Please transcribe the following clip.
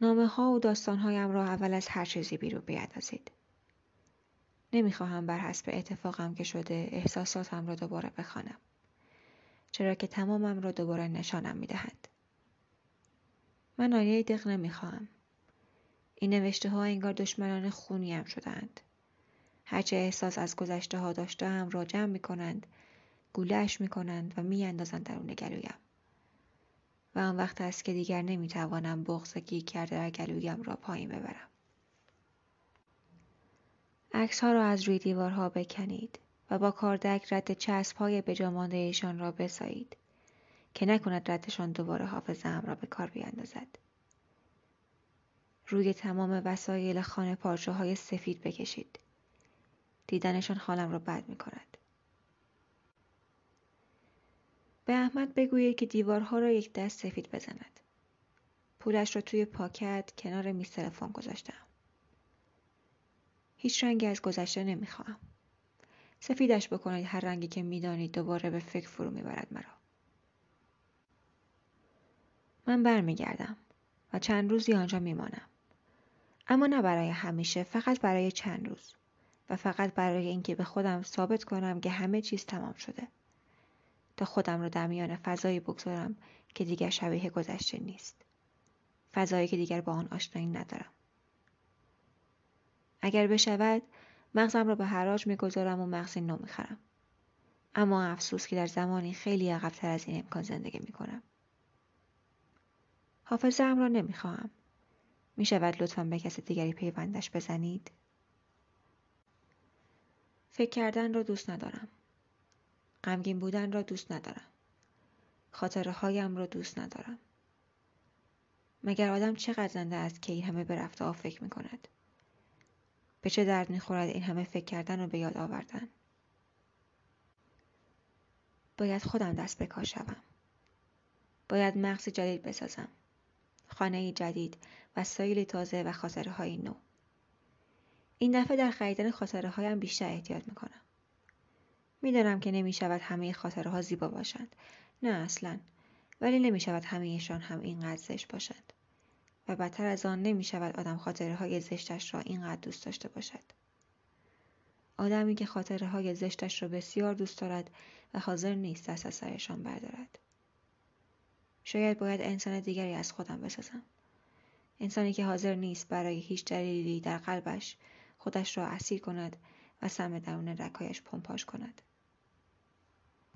نامه ها و داستان هایم را اول از هر چیزی بیرون بیاندازید. نمی‌خواهم بر حسب اتفاقم که شده احساساتم را دوباره بخوانم. چرا که تمامم را دوباره نشانم می‌دهند. من آیه دق نمی‌خواهم. این نوشته ها انگار دشمنان خونیم شدند. هرچه احساس از گذشته ها داشتم را جمع می کنند، گولش می کنند و می اندازند درون گلویم. و آن وقت است که دیگر نمی توانم بغض کرده در گلویم را پایین ببرم. عکس ها را از روی دیوارها بکنید و با کاردک رد چسب های بجامانده ایشان را بسایید که نکند ردشان دوباره حافظم را به کار بیاندازد. روی تمام وسایل خانه پارچه های سفید بکشید. دیدنشان حالم را بد می کند. به احمد بگویید که دیوارها را یک دست سفید بزند. پولش را توی پاکت کنار میز تلفن گذاشتم. هیچ رنگی از گذشته نمی‌خواهم. سفیدش بکنید هر رنگی که می‌دانید دوباره به فکر فرو می‌برد مرا. من برمیگردم و چند روزی آنجا میمانم. اما نه برای همیشه فقط برای چند روز و فقط برای اینکه به خودم ثابت کنم که همه چیز تمام شده. تا خودم را در میان فضایی بگذارم که دیگر شبیه گذشته نیست. فضایی که دیگر با آن آشنایی ندارم. اگر بشود مغزم را به حراج می‌گذارم و مغزی نو می‌خرم. اما افسوس که در زمانی خیلی عقبتر از این امکان زندگی می‌کنم. حافظم را نمی‌خواهم. می شود لطفا به کسی دیگری پیوندش بزنید؟ فکر کردن را دوست ندارم. غمگین بودن را دوست ندارم. خاطره هایم را دوست ندارم. مگر آدم چقدر زنده است که این همه به رفته ها فکر می کند؟ به چه درد می خورد این همه فکر کردن و به یاد آوردن؟ باید خودم دست به کار شوم. باید مغز جدید بسازم. خانه جدید، وسایل تازه و خاطره های نو. این دفعه در خریدن خاطره هایم بیشتر احتیاط می کنم. می‌دانم که نمی شود همه خاطره ها زیبا باشند. نه اصلا. ولی نمی شود همهشان هم اینقدر زشت باشند. و بدتر از آن نمی شود آدم خاطره های زشتش را اینقدر دوست داشته باشد. آدمی که خاطره های زشتش را بسیار دوست دارد و حاضر نیست دست از سرشان بردارد. شاید باید انسان دیگری از خودم بسازم. انسانی که حاضر نیست برای هیچ دلیلی در قلبش خودش را اسیر کند و سم درون رکایش پمپاژ کند.